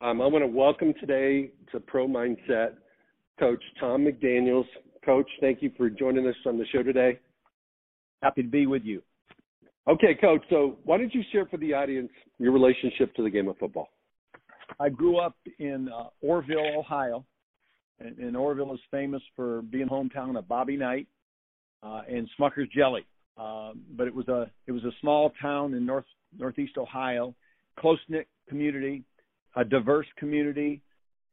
Um, I want to welcome today to Pro Mindset Coach Thom McDaniels. Coach, thank you for joining us on the show today. Happy to be with you. Okay, Coach. So, why don't you share for the audience your relationship to the game of football? I grew up in uh, Orrville, Ohio, and, and, Orrville is famous for being hometown of Bobby Knight uh, and Smucker's Jelly. Uh, but it was a it was a small town in north northeast Ohio, close knit community, a diverse community,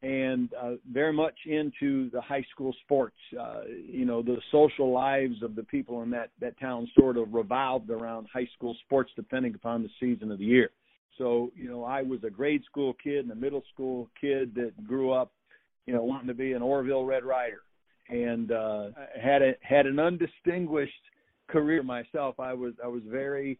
and uh, very much into the high school sports. Uh, you know, the social lives of the people in that that town sort of revolved around high school sports, depending upon the season of the year. So, you know, I was a grade school kid and a middle school kid that grew up, you know, wanting to be an Orrville Red Rider, and uh, had a, had an undistinguished career myself. I was I was very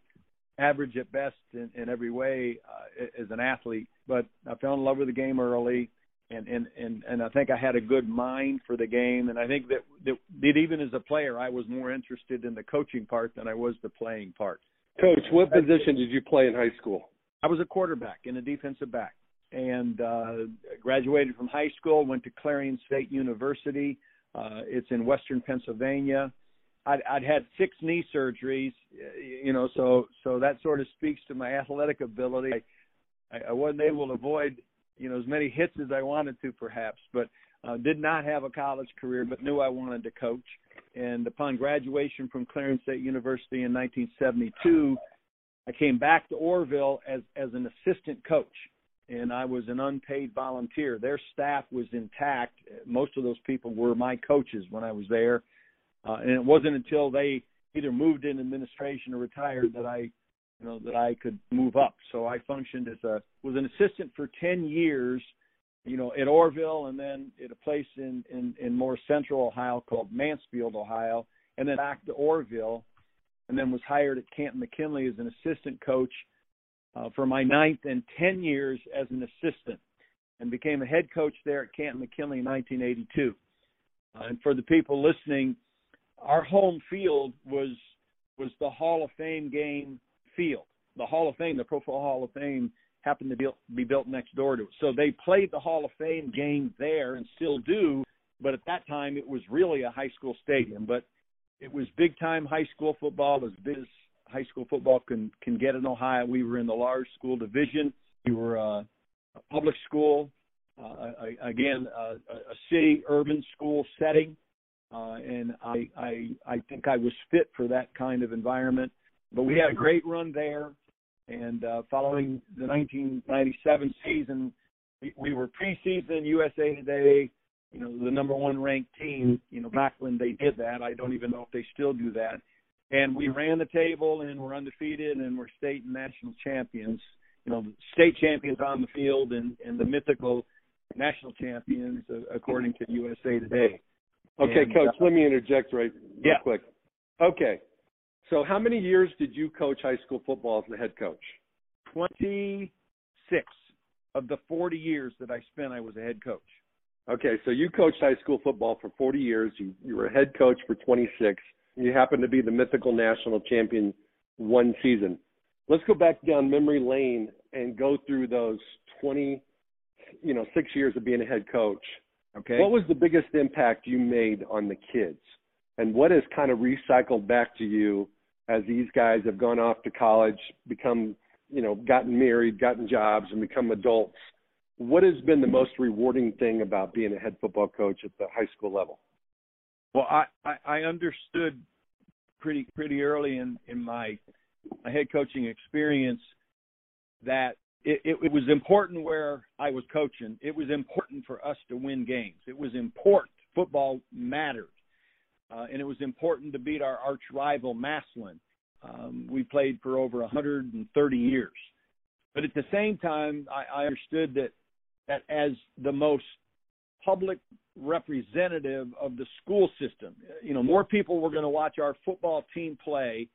average at best in, in every way uh, as an athlete, but I fell in love with the game early, and and and and I think I had a good mind for the game, and I think that that, that even as a player, I was more interested in the coaching part than I was the playing part. Coach, what position did you play in high school? I was a quarterback and a defensive back, and uh, graduated from high school. Went to Clarion State University. Uh, it's in Western Pennsylvania. I'd, I'd had six knee surgeries, you know, so so that sort of speaks to my athletic ability. I, I wasn't able to avoid, you know, as many hits as I wanted to, perhaps, but uh, did not have a college career, but knew I wanted to coach. And upon graduation from Clarion State University in 1972, I came back to Orrville as as an assistant coach, and I was an unpaid volunteer. Their staff was intact. Most of those people were my coaches when I was there uh, and it wasn't until they either moved in administration or retired that I, you know, that I could move up. So I functioned as a was an assistant for ten years, you know, at Orrville, and then at a place in in, in more central Ohio called Mansfield, Ohio, and then back to Orrville, and then was hired at Canton McKinley as an assistant coach uh, for my ninth and ten years as an assistant, and became a head coach there at Canton McKinley in 1982. Uh, and for the people listening, our home field was was the Hall of Fame game field. The Hall of Fame, the Pro Football Hall of Fame, happened to be, built next door to it. So they played the Hall of Fame game there and still do. But at that time, it was really a high school stadium. But it was big time high school football, as big as high school football can can get in Ohio. We were in the large school division. We were uh, a public school, uh, again, uh, a city urban school setting uh, and I, I I think I was fit for that kind of environment. But we had a great run there, and uh, following the 1997 season, we, we were preseason USA Today, you know, the number one ranked team. You know, back when they did that, I don't even know if they still do that. And we ran the table, and we're undefeated, and we're state and national champions. You know, state champions on the field, and and the mythical national champions uh, according to USA Today. Okay, and, coach, uh, let me interject right real yeah. quick. Okay. So how many years did you coach high school football as the head coach? 26 of the 40 years that I spent I was a head coach. Okay, so you coached high school football for 40 years. You you were a head coach for 26. You happen to be the mythical national champion one season. Let's go back down memory lane and go through those 20 you know, 6 years of being a head coach Okay. What was the biggest impact you made on the kids? And what has kind of recycled back to you as these guys have gone off to college, become, you know, gotten married, gotten jobs, and become adults? What has been the most rewarding thing about being a head football coach at the high school level? Well, I, I, I understood pretty pretty early in, in my, my head coaching experience that it, it, it was important where I was coaching. It was important for us to win games. It was important. Football mattered, uh, and it was important to beat our arch rival Massillon. Um, we played for over 130 years, but at the same time, I, I understood that that as the most public representative of the school system, you know, more people were going to watch our football team play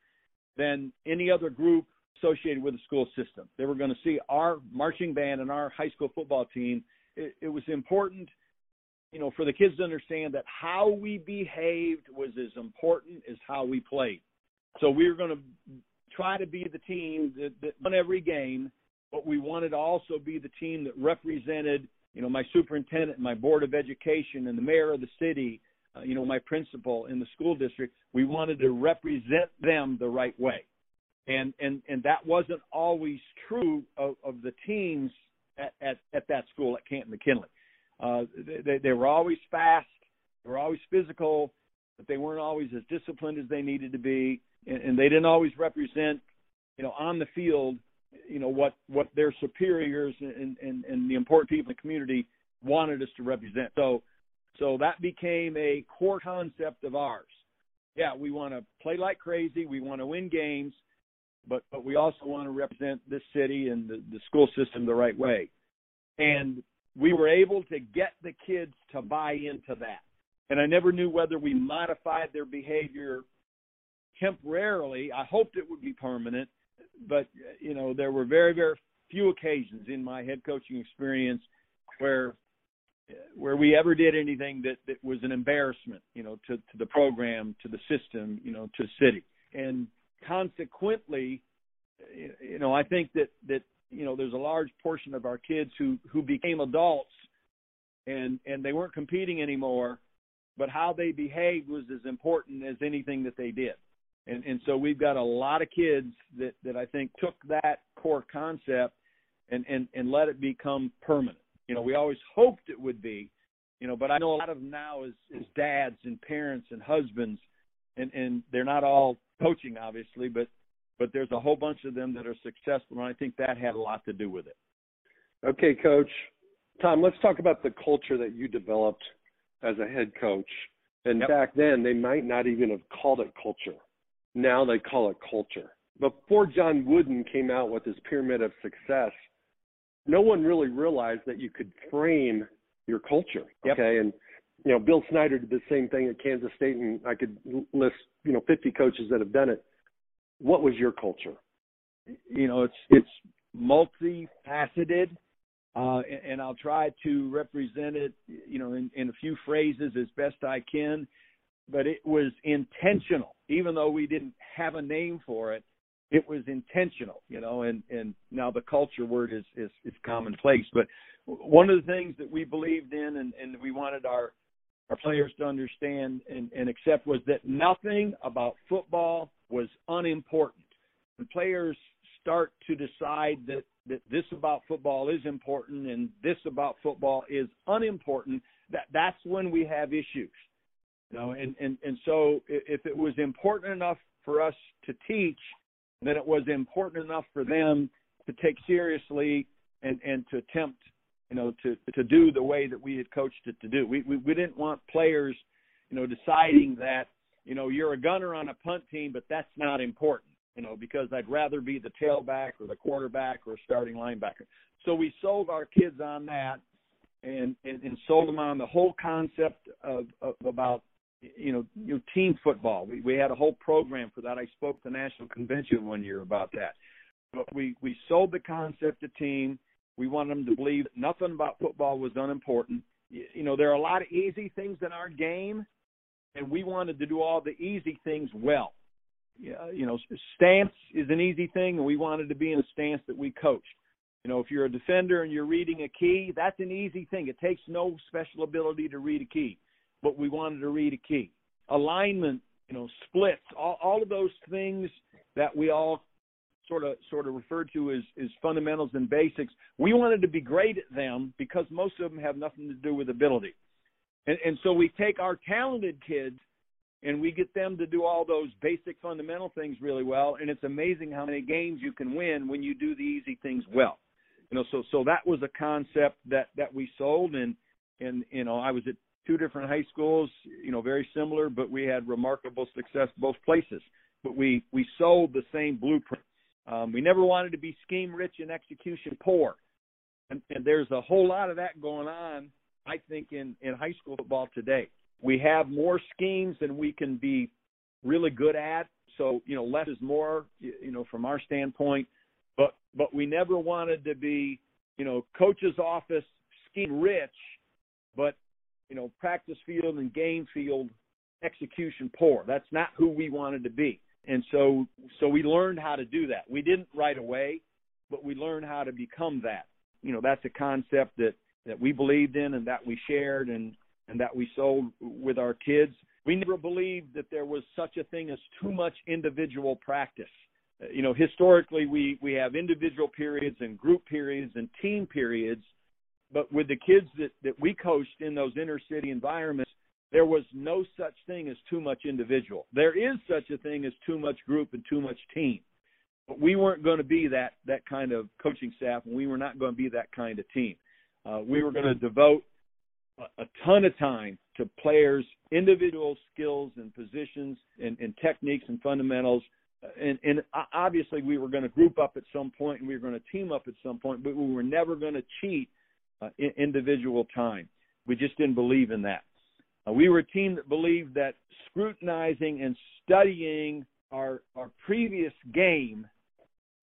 than any other group associated with the school system. They were going to see our marching band and our high school football team. It, it was important, you know, for the kids to understand that how we behaved was as important as how we played. So we were going to try to be the team that, that won every game, but we wanted to also be the team that represented, you know, my superintendent, my board of education, and the mayor of the city, uh, you know, my principal in the school district. We wanted to represent them the right way, and and and that wasn't always true of, of the teams at, at at that school at Canton McKinley. Uh, they they were always fast, they were always physical, but they weren't always as disciplined as they needed to be, and, and they didn't always represent, you know, on the field, you know what what their superiors and and, and the important people in the community wanted us to represent. So so that became a core concept of ours. Yeah, we want to play like crazy. We want to win games, but but we also want to represent this city and the, the school system the right way. And we were able to get the kids to buy into that and I never knew whether we modified their behavior temporarily. I hoped it would be permanent, but you know there were very very few occasions in my head coaching experience where where we ever did anything that that was an embarrassment, you know, to to the program, to the system, you know, to the city, and consequently, you know, I think that that you know there's a large portion of our kids who who became adults and and they weren't competing anymore but how they behaved was as important as anything that they did. And and so we've got a lot of kids that that I think took that core concept and and and let it become permanent. You know, we always hoped it would be, you know, but I know a lot of them now is is dads and parents and husbands and and they're not all coaching obviously, but but there's a whole bunch of them that are successful and I think that had a lot to do with it. Okay, coach. Thom, let's talk about the culture that you developed as a head coach. And yep. back then, they might not even have called it culture. Now they call it culture. Before John Wooden came out with his pyramid of success, no one really realized that you could frame your culture. Yep. Okay. And, you know, Bill Snyder did the same thing at Kansas State, and I could list, you know, 50 coaches that have done it. What was your culture? You know, it's it's multifaceted uh, and, and I'll try to represent it, you know, in, in a few phrases as best I can. But it was intentional, even though we didn't have a name for it. It was intentional, you know, and and now the culture word is is, is commonplace. But one of the things that we believed in, and, and we wanted our our players to understand and, and accept was that nothing about football was unimportant. When players start to decide that that this about football is important and this about football is unimportant, that that's when we have issues. You know, and and and so if it was important enough for us to teach, then it was important enough for them to take seriously and and to attempt, you know, to to do the way that we had coached it to do. We we, we didn't want players, you know, deciding that you know you're a gunner on a punt team, but that's not important you know, because I'd rather be the tailback or the quarterback or a starting linebacker. So we sold our kids on that and, and, and sold them on the whole concept of, of about you know, you know team football. We we had a whole program for that. I spoke at the national convention one year about that. But we we sold the concept of team. We wanted them to believe that nothing about football was unimportant. You know, there are a lot of easy things in our game, and we wanted to do all the easy things well you know, stance is an easy thing, and we wanted to be in a stance that we coached. You know, if you're a defender and you're reading a key, that's an easy thing. It takes no special ability to read a key, but we wanted to read a key. Alignment, you know, splits, all, all of those things that we all sort of sort of referred to as, as fundamentals and basics. We wanted to be great at them because most of them have nothing to do with ability. And, and so we take our talented kids and we get them to do all those basic fundamental things really well. And it's amazing how many games you can win when you do the easy things well. You know so so that was a concept that that we sold. And and you know I was at two different high schools you know very similar but we had remarkable success both places. But we we sold the same blueprint. Um, we never wanted to be scheme rich and execution poor. And, and there's a whole lot of that going on I think in in high school football today we have more schemes than we can be really good at. So, you know, less is more, you know, from our standpoint. But but we never wanted to be, you know, coach's office scheme rich, but you know, practice field and game field execution poor. That's not who we wanted to be. And so so we learned how to do that. We didn't right away. but we learned how to become that. You know, that's a concept that that we believed in and that we shared and and that we sold with our kids. We never believed that there was such a thing as too much individual practice. You know, historically we we have individual periods and group periods and team periods, but with the kids that that we coached in those inner city environments, there was no such thing as too much individual. There is such a thing as too much group and too much team. But we weren't going to be that that kind of coaching staff, and we were not going to be that kind of team. Uh, we were going to devote a, a ton of time to players' individual skills and positions and, and techniques and fundamentals. And, and obviously, we were going to group up at some point, and we were going to team up at some point, but we were never going to cheat uh, individual time. We just didn't believe in that. Uh, we were a team that believed that scrutinizing and studying our our previous game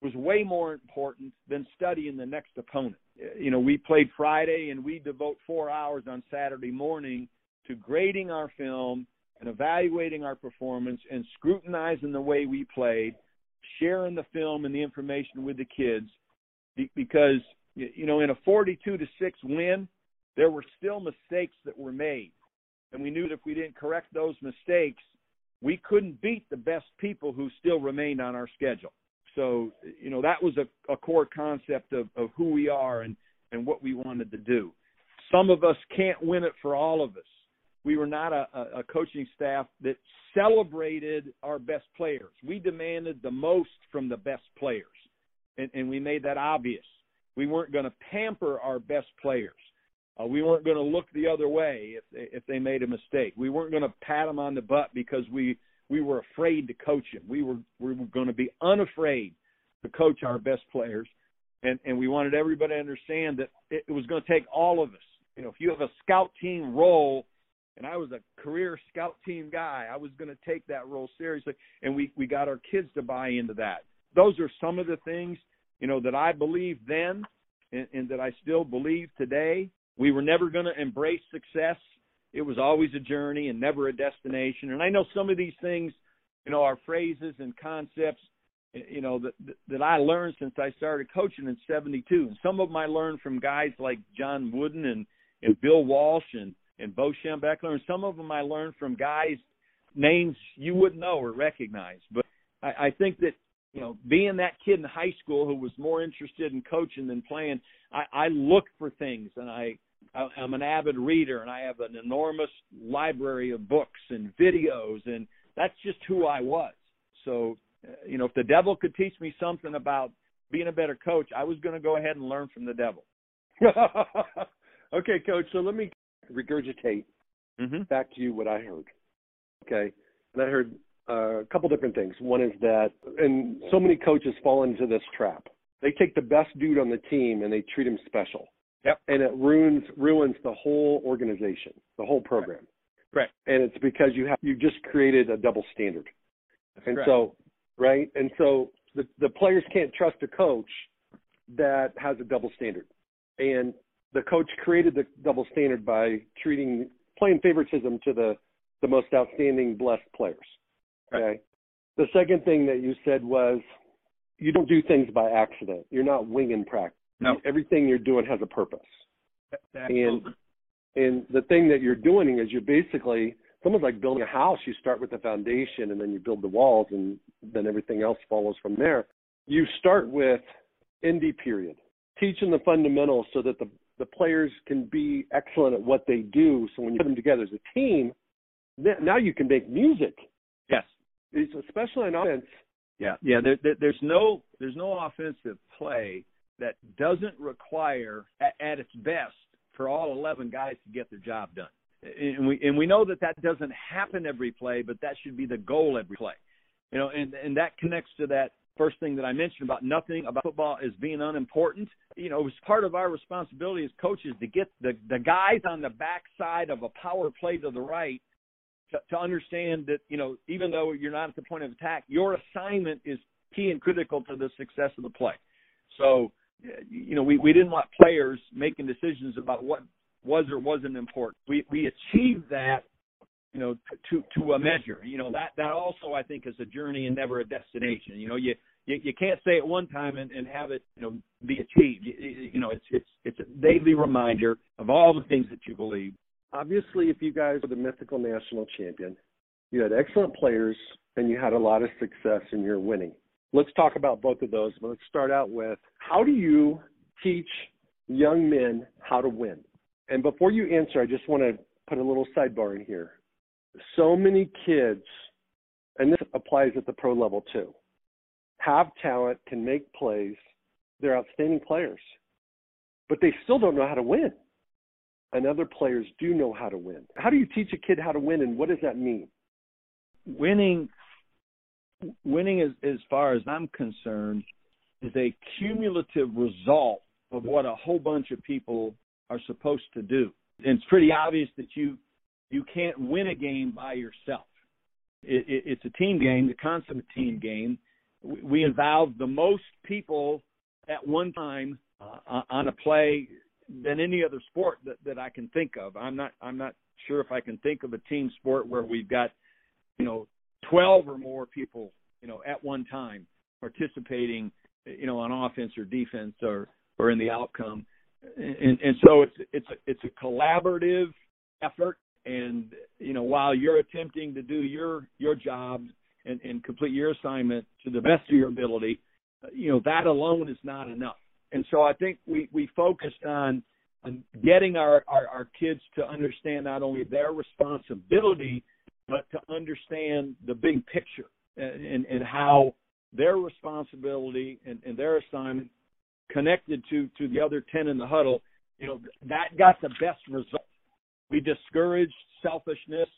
was way more important than studying the next opponent. You know, we played Friday and we devote four hours on Saturday morning to grading our film and evaluating our performance and scrutinizing the way we played, sharing the film and the information with the kids because you know in a 42 to 6 win there were still mistakes that were made and we knew that if we didn't correct those mistakes we couldn't beat the best people who still remained on our schedule so, you know, that was a, a core concept of, of who we are and, and what we wanted to do. Some of us can't win it for all of us. We were not a, a coaching staff that celebrated our best players. We demanded the most from the best players, and, and we made that obvious. We weren't going to pamper our best players. Uh, we weren't going to look the other way if they, if they made a mistake. We weren't going to pat them on the butt because we we were afraid to coach him. We were we were going to be unafraid to coach our best players, and and we wanted everybody to understand that it, it was going to take all of us. You know, if you have a scout team role, and I was a career scout team guy, I was going to take that role seriously, and we we got our kids to buy into that. Those are some of the things you know that I believed then, and, and that I still believe today. We were never going to embrace success it was always a journey and never a destination. And I know some of these things, you know, are phrases and concepts, eh, you know, that that I learned since I started coaching in '72. And some of them I learned from guys like John Wooden and and Bill Walsh and and Bo Schembechler, and some of them I learned from guys names you wouldn't know or recognize. But I, I think that you know, being that kid in high school who was more interested in coaching than playing, I, I looked for things and I I'm an avid reader and I have an enormous library of books and videos and that's just who I was. So, uh, you know, if the devil could teach me something about being a better coach, I was going to go ahead and learn from the devil. okay, coach. So let me regurgitate mm-hmm. back to you what I heard. Okay, and I heard uh, a couple different things. One is that, and so many coaches fall into this trap. They take the best dude on the team and they treat him special. Yep. And it ruins ruins the whole organization, the whole program. Right. And it's because you have you just created a double standard. That's and correct. so right? And so the the players can't trust a coach that has a double standard. And the coach created the double standard by treating playing favoritism to the the most outstanding blessed players. Okay. Right. The second thing that you said was you don't do things by accident. You're not winging practice. No. Everything you're doing has a purpose. Absolutely. And and the thing that you're doing is you're basically someone's like building a house. You start with the foundation and then you build the walls and then everything else follows from there. You start with indie period, teaching the fundamentals so that the the players can be excellent at what they do. So when you put them together as a team, now you can make music. Yes. It's especially in offense. Yeah, yeah. There, there, there's no there's no offensive play that doesn't require at, at its best for all 11 guys to get their job done. And we and we know that that doesn't happen every play, but that should be the goal every play. You know, and and that connects to that first thing that I mentioned about nothing about football is being unimportant. You know, it was part of our responsibility as coaches to get the the guys on the backside of a power play to the right to, to understand that you know even though you're not at the point of attack, your assignment is key and critical to the success of the play. So you know, we, we didn't want players making decisions about what was or wasn't important. We we achieved that, you know, to to a measure. You know, that that also I think is a journey and never a destination. You know, you you, you can't say it one time and, and have it you know be achieved. You, you know, it's it's it's a daily reminder of all the things that you believe. Obviously, if you guys were the mythical national champion, you had excellent players and you had a lot of success in your winning. Let's talk about both of those. But let's start out with how do you teach young men how to win? And before you answer, I just want to put a little sidebar in here. So many kids, and this applies at the pro level too, have talent, can make plays, they're outstanding players, but they still don't know how to win. And other players do know how to win. How do you teach a kid how to win, and what does that mean? Winning, winning, as as far as I'm concerned, is a cumulative result of what a whole bunch of people are supposed to do. And it's pretty obvious that you you can't win a game by yourself. It, it, it's a team game, the consummate team game. We, we involve the most people at one time uh, on a play than any other sport that, that I can think of. I'm not I'm not sure if I can think of a team sport where we've got you know 12 or more people you know at one time participating you know on offense or defense or or in the outcome. And, and so it's it's a, it's a collaborative effort. And you know while you're attempting to do your your job and, and complete your assignment to the best of your ability you know that alone is not enough. And so i think we we focused on on getting our, our our kids to understand not only their responsibility but to understand the big picture and and, how their responsibility and, and their assignment connected to to the other 10 in the huddle you know that got the best result. We discouraged selfishness.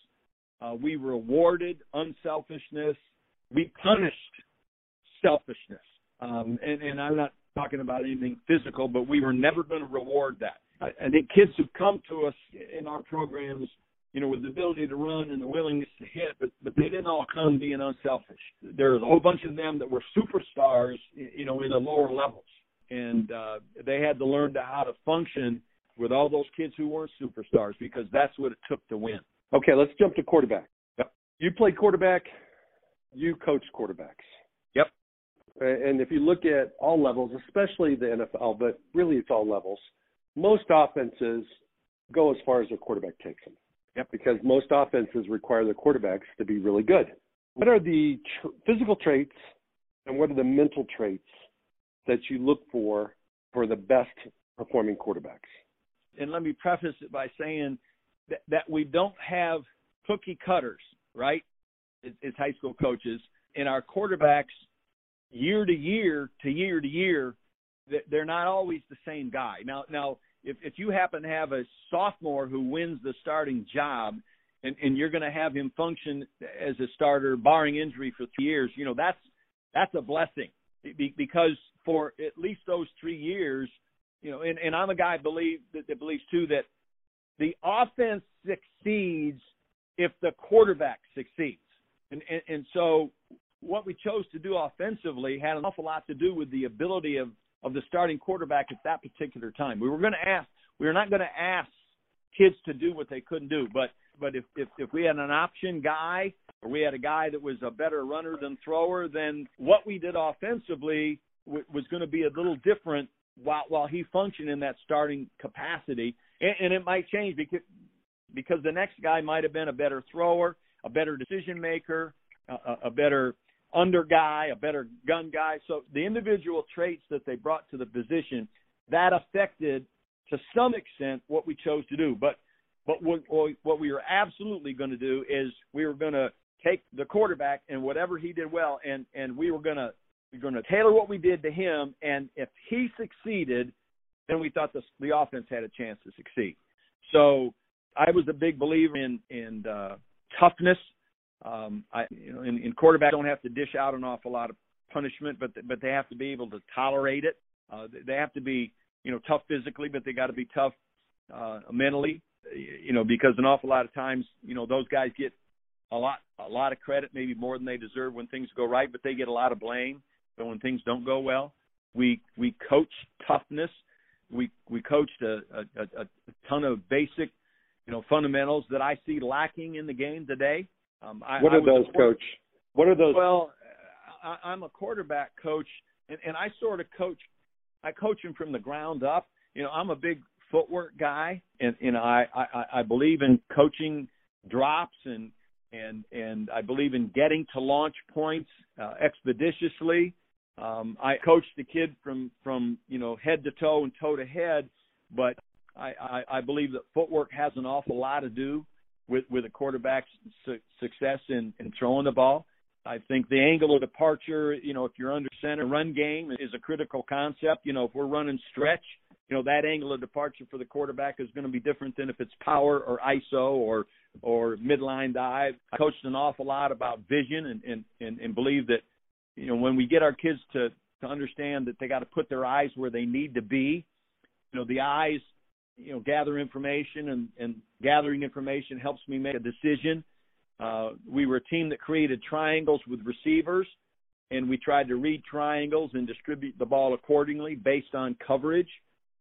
Uh, we rewarded unselfishness. We punished selfishness. Um, and, and i'm not talking about anything physical but we were never going to reward that. I, I think kids who come to us in our programs you know, with the ability to run and the willingness to hit, but but they didn't all come being unselfish. There's a whole bunch of them that were superstars, you know, in the lower levels and uh, they had to learn to how to function with all those kids who weren't superstars because that's what it took to win. Okay, let's jump to quarterback. Yep. You played quarterback. You coached quarterbacks. Yep. And if you look at all levels, especially the NFL, but really it's all levels, most offenses go as far as their quarterback takes them. Yep. Because most offenses require the quarterbacks to be really good. What are the tr- physical traits and what are the mental traits that you look for for the best performing quarterbacks? And let me preface it by saying that, that we don't have cookie cutters, right? As, as high school coaches, and our quarterbacks, year to year to year to year, they're not always the same guy. Now, now, if if you happen to have a sophomore who wins the starting job, and and you're going to have him function as a starter, barring injury, for three years, you know that's that's a blessing because for at least those three years, you know, and, and I'm a guy believe that, that believes too that the offense succeeds if the quarterback succeeds. And, and and so what we chose to do offensively had an awful lot to do with the ability of of the starting quarterback at that particular time. We were going to ask we were not going to ask kids to do what they couldn't do, but but if if if we had an option guy or we had a guy that was a better runner than thrower, then what we did offensively w- was going to be a little different while while he functioned in that starting capacity, and, and it might change because because the next guy might have been a better thrower, a better decision maker, a, a better under guy, a better gun guy. So the individual traits that they brought to the position that affected to some extent what we chose to do. But but what what we were absolutely going to do is we were going to take the quarterback and whatever he did well, and and we were going to we're going to tailor what we did to him, and if he succeeded, then we thought the the offense had a chance to succeed. So I was a big believer in in uh, toughness. Um, I you know in, in quarterback don't have to dish out an awful lot of punishment, but but they have to be able to tolerate it. Uh, they have to be you know tough physically, but they got to be tough uh, mentally. You know because an awful lot of times you know those guys get a lot a lot of credit, maybe more than they deserve when things go right, but they get a lot of blame. So when things don't go well, we we coach toughness. We we coached a, a, a ton of basic, you know, fundamentals that I see lacking in the game today. Um, I, what are those, coach? What are those? Well, I, I'm a quarterback coach, and, and I sort of coach. I coach him from the ground up. You know, I'm a big footwork guy, and you know, I I, I believe in coaching drops and and and I believe in getting to launch points uh, expeditiously. Um, I coached the kid from from you know head to toe and toe to head, but I, I, I believe that footwork has an awful lot to do with with a quarterback's su- success in, in throwing the ball. I think the angle of departure, you know, if you're under center, run game is a critical concept. You know, if we're running stretch, you know, that angle of departure for the quarterback is going to be different than if it's power or ISO or or midline dive. I coached an awful lot about vision and and and, and believe that, you know, when we get our kids to to understand that they got to put their eyes where they need to be, you know, the eyes, you know, gather information and and gathering information helps me make a decision uh, we were a team that created triangles with receivers, and we tried to read triangles and distribute the ball accordingly based on coverage.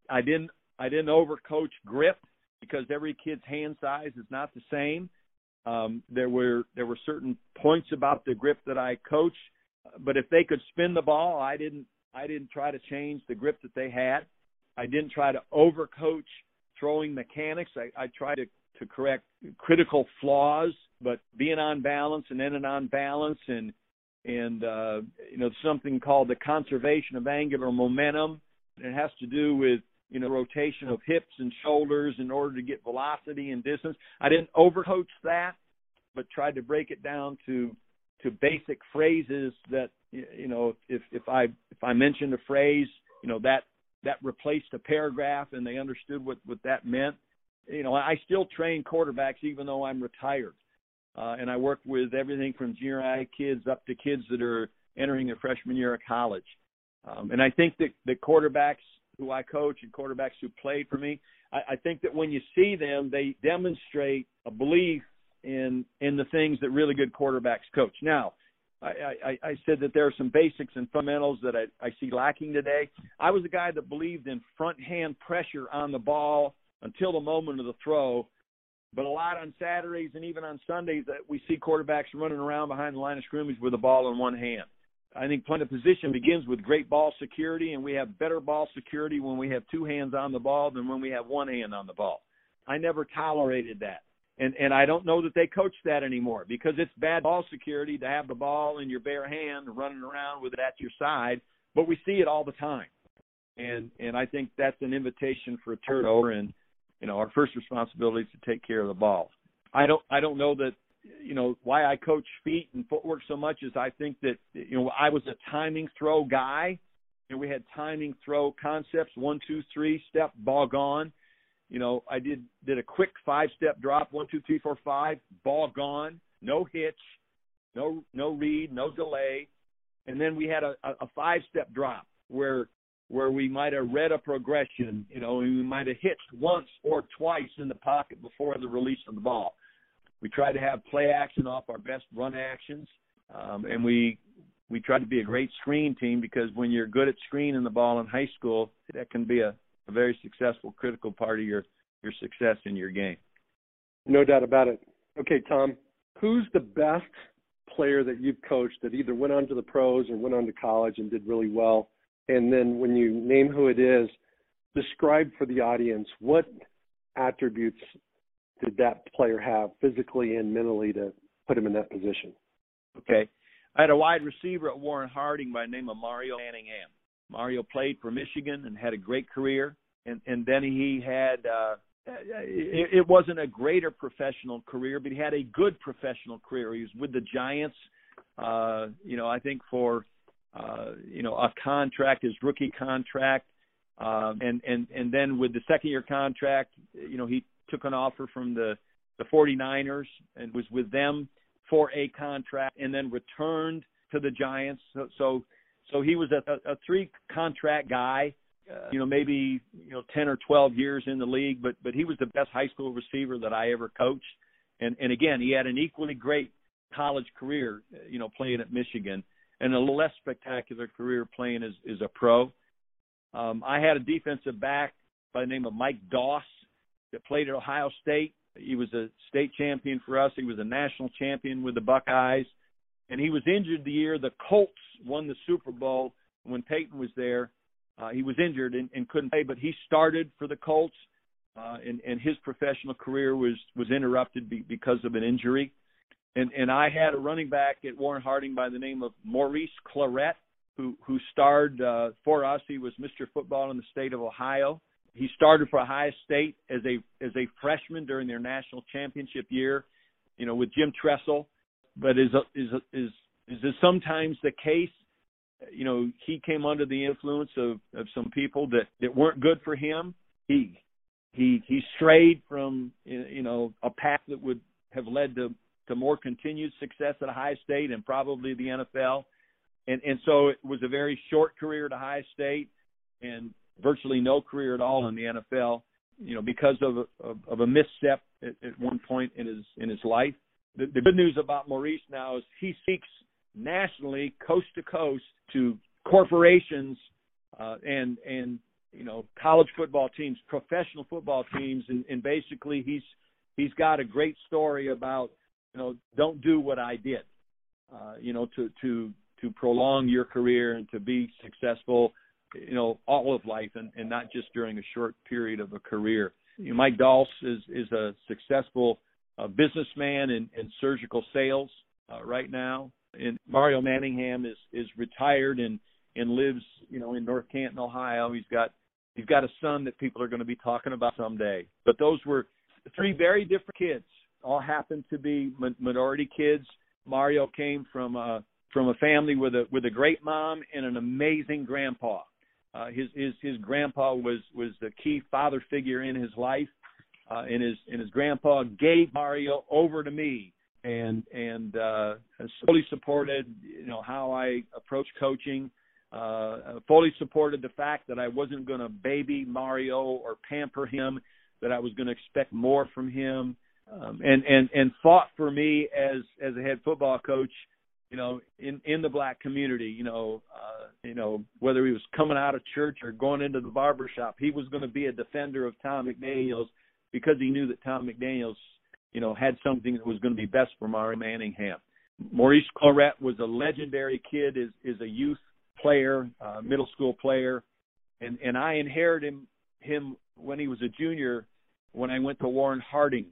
I didn't I didn't overcoach grip because every kid's hand size is not the same. Um, there were there were certain points about the grip that I coached, but if they could spin the ball, I didn't I didn't try to change the grip that they had. I didn't try to overcoach throwing mechanics. I, I tried to to correct critical flaws, but being on balance and in and on balance and and uh, you know something called the conservation of angular momentum. It has to do with you know rotation of hips and shoulders in order to get velocity and distance. I didn't overcoach that, but tried to break it down to to basic phrases that you know if if I if I mentioned a phrase, you know that that replaced a paragraph and they understood what what that meant you know, I still train quarterbacks even though I'm retired. Uh, and I work with everything from junior high kids up to kids that are entering their freshman year of college. Um, and I think that the quarterbacks who I coach and quarterbacks who played for me, I, I think that when you see them, they demonstrate a belief in in the things that really good quarterbacks coach. Now, I, I, I said that there are some basics and fundamentals that I, I see lacking today. I was a guy that believed in front hand pressure on the ball until the moment of the throw. But a lot on Saturdays and even on Sundays that we see quarterbacks running around behind the line of scrimmage with the ball in one hand. I think playing of position begins with great ball security, and we have better ball security when we have two hands on the ball than when we have one hand on the ball. I never tolerated that. And and I don't know that they coach that anymore because it's bad ball security to have the ball in your bare hand running around with it at your side, but we see it all the time. And and I think that's an invitation for a turnover and you know our first responsibility is to take care of the ball. I don't I don't know that you know why I coach feet and footwork so much is I think that you know I was a timing throw guy and we had timing throw concepts one two three step ball gone. You know I did did a quick five step drop one two three four five ball gone no hitch no no read no delay and then we had a, a five step drop where where we might have read a progression, you know, we might have hit once or twice in the pocket before the release of the ball. We try to have play action off our best run actions, um, and we we try to be a great screen team because when you're good at screening the ball in high school, that can be a, a very successful, critical part of your your success in your game. No doubt about it. Okay, Thom, who's the best player that you've coached that either went on to the pros or went on to college and did really well? and then when you name who it is, describe for the audience what attributes did that player have physically and mentally to put him in that position. Okay. I had a wide receiver at Warren Harding by the name of Mario Manningham. Mario played for Michigan and had a great career, and and then he had uh, it, it wasn't a greater professional career, but he had a good professional career. He was with the Giants, uh, you know, I think for uh, you know, a contract, his rookie contract, um, and and and then with the second year contract, you know, he took an offer from the the 49ers and was with them for a contract, and then returned to the Giants. So so, so he was a, a, a three contract guy. Uh, you know, maybe you know 10 or 12 years in the league, but but he was the best high school receiver that I ever coached. And and again, he had an equally great college career, you know, playing at Michigan and a less spectacular career playing as, as a pro. Um, I had a defensive back by the name of Mike Doss that played at Ohio State. He was a state champion for us. He was a national champion with the Buckeyes, and he was injured the year the Colts won the Super Bowl when Peyton was there. Uh, he was injured and, and couldn't play, but he started for the Colts, uh, and, and his professional career was was interrupted be, because of an injury. And and I had a running back at Warren Harding by the name of Maurice Clarett, who who starred uh, for us. He was Mr. Football in the state of Ohio. He started for Ohio State as a as a freshman during their national championship year, you know, with Jim Tressel. But is is is is this sometimes the case? You know, he came under the influence of of some people that that weren't good for him. He he he strayed from you know a path that would have led to to more continued success at Ohio State and probably the NFL. And and so it was a very short career at Ohio State and virtually no career at all in the NFL, you know, because of a, of, of a misstep at, at one point in his in his life. The, the good news about Maurice now is he speaks nationally, coast to coast, to corporations uh, and and you know college football teams, professional football teams, and, and basically he's he's got a great story about you know don't do what I did, uh, you know to to to prolong your career and to be successful you know all of life and, and not just during a short period of a career. You know, Mike Doss is is a successful uh, businessman in, in surgical sales uh, right now, and Mario Manningham is is retired and and lives you know in North Canton, Ohio. He's got he's got a son that people are going to be talking about someday. But those were three very different kids. All happened to be minority kids. Mario came from a from a family with a with a great mom and an amazing grandpa. Uh, his his his grandpa was was the key father figure in his life, uh, and his and his grandpa gave Mario over to me, and and uh, fully supported you know how I approach coaching. Uh, fully supported the fact that I wasn't going to baby Mario or pamper him, that I was going to expect more from him, um, and and and fought for me as as a head football coach you know, in in the black community, you know, uh, you know, whether he was coming out of church or going into the barber shop, he was going to be a defender of Thom McDaniel's because he knew that Thom McDaniel's, you know, had something that was going to be best for Mari Manningham. Maurice Clarett was a legendary kid, is is a youth player, uh, middle school player, and and I inherited him him when he was a junior when I went to Warren Harding,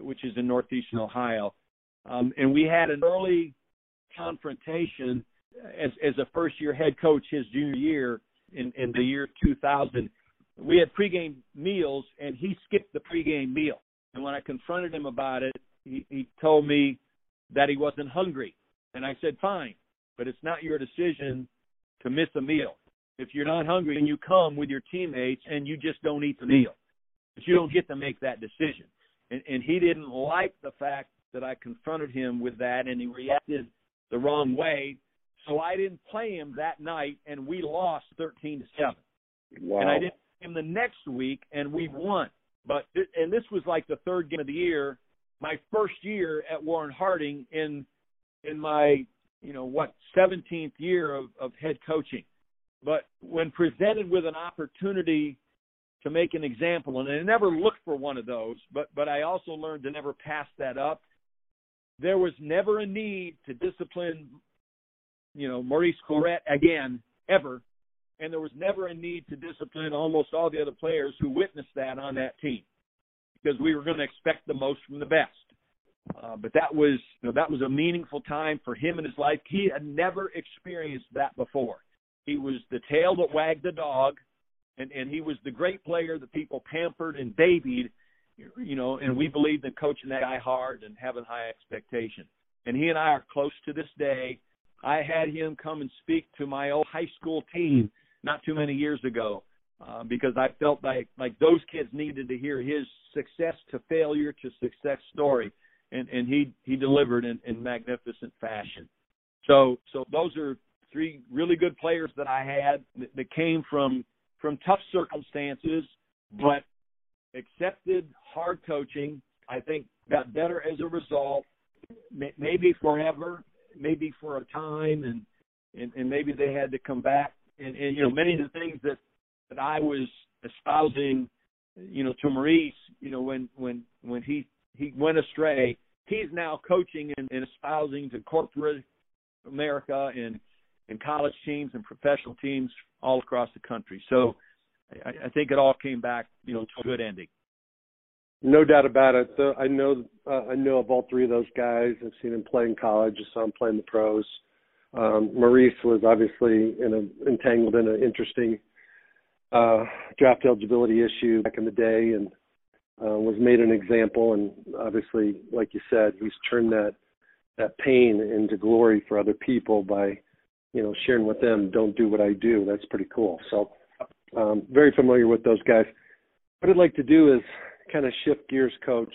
which is in northeastern Ohio, um, and we had an early confrontation as as a first year head coach his junior year in in the year 2000 we had pregame meals and he skipped the pregame meal and when i confronted him about it he he told me that he wasn't hungry and i said fine but it's not your decision to miss a meal if you're not hungry and you come with your teammates and you just don't eat the meal but you don't get to make that decision and and he didn't like the fact that i confronted him with that and he reacted the wrong way. So I didn't play him that night, and we lost thirteen to seven. Wow. And I didn't play him the next week, and we won. But and this was like the third game of the year, my first year at Warren Harding in in my you know what 17th year of, of head coaching. But when presented with an opportunity to make an example, and I never looked for one of those, but but I also learned to never pass that up there was never a need to discipline, you know, Maurice Clarett again, ever. And there was never a need to discipline almost all the other players who witnessed that on that team because we were going to expect the most from the best. Uh, but that was you know, that was a meaningful time for him in his life. He had never experienced that before. He was the tail that wagged the dog, and and he was the great player that people pampered and babied you know, and we believed in coaching that guy hard and having high expectations. And he and I are close to this day. I had him come and speak to my old high school team not too many years ago uh, because I felt like like those kids needed to hear his success to failure to success story, and and he he delivered in, in magnificent fashion. So so those are three really good players that I had that, that came from from tough circumstances, but accepted hard coaching. I think got better as a result. Maybe forever, maybe for a time, and and, and maybe they had to come back. And, and you know, many of the things that that I was espousing, you know, to Maurice, you know, when when when he he went astray, he's now coaching and, and espousing to corporate America and and college teams and professional teams all across the country. So I, I think it all came back, you know, to a good ending. No doubt about it. The, I know uh, I know of all three of those guys. I've seen them play in college. I saw them play in the pros. Um, Maurice was obviously in a, entangled in an interesting uh, draft eligibility issue back in the day, and uh, was made an example. And obviously, like you said, he's turned that that pain into glory for other people by, you know, sharing with them. Don't do what I do. That's pretty cool. So, um, very familiar with those guys. What I'd like to do is kind of shift gears, Coach.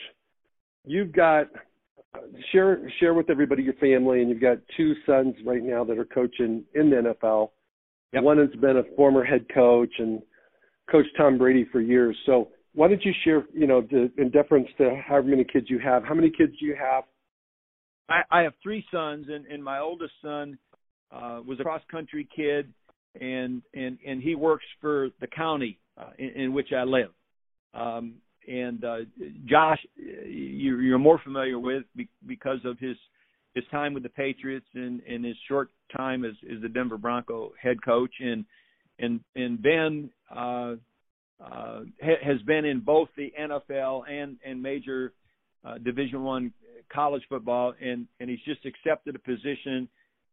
You've got share share with everybody your family, and you've got two sons right now that are coaching in the NFL. Yep. One has been a former head coach and coached Tom Brady for years. So why don't you share, you know, the, in deference to however many kids you have, how many kids do you have? I, I have three sons, and, and my oldest son uh, was a cross country kid, and and and he works for the county uh, in, in which I live. Um, and uh, Josh, you, you're more familiar with because of his his time with the Patriots and, and his short time as, as the Denver Bronco head coach, and and and Ben uh, uh, has been in both the NFL and and major uh, Division One college football, and and he's just accepted a position,